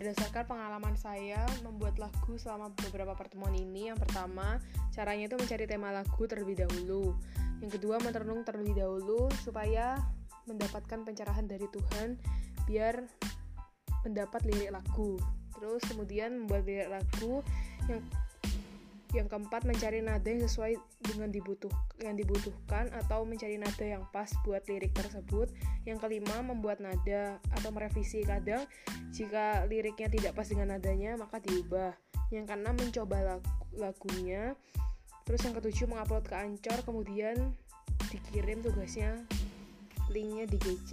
berdasarkan pengalaman saya membuat lagu selama beberapa pertemuan ini yang pertama caranya itu mencari tema lagu terlebih dahulu. Yang kedua merenung terlebih dahulu supaya mendapatkan pencerahan dari Tuhan biar mendapat lirik lagu. Terus kemudian membuat lirik lagu yang yang keempat mencari nada yang sesuai dengan dibutuh yang dibutuhkan atau mencari nada yang pas buat lirik tersebut. Yang kelima membuat nada atau merevisi kadang. Jika liriknya tidak pas dengan nadanya maka diubah. Yang keenam mencoba lagu, lagunya. Terus yang ketujuh mengupload ke Ancor kemudian dikirim tugasnya linknya di GC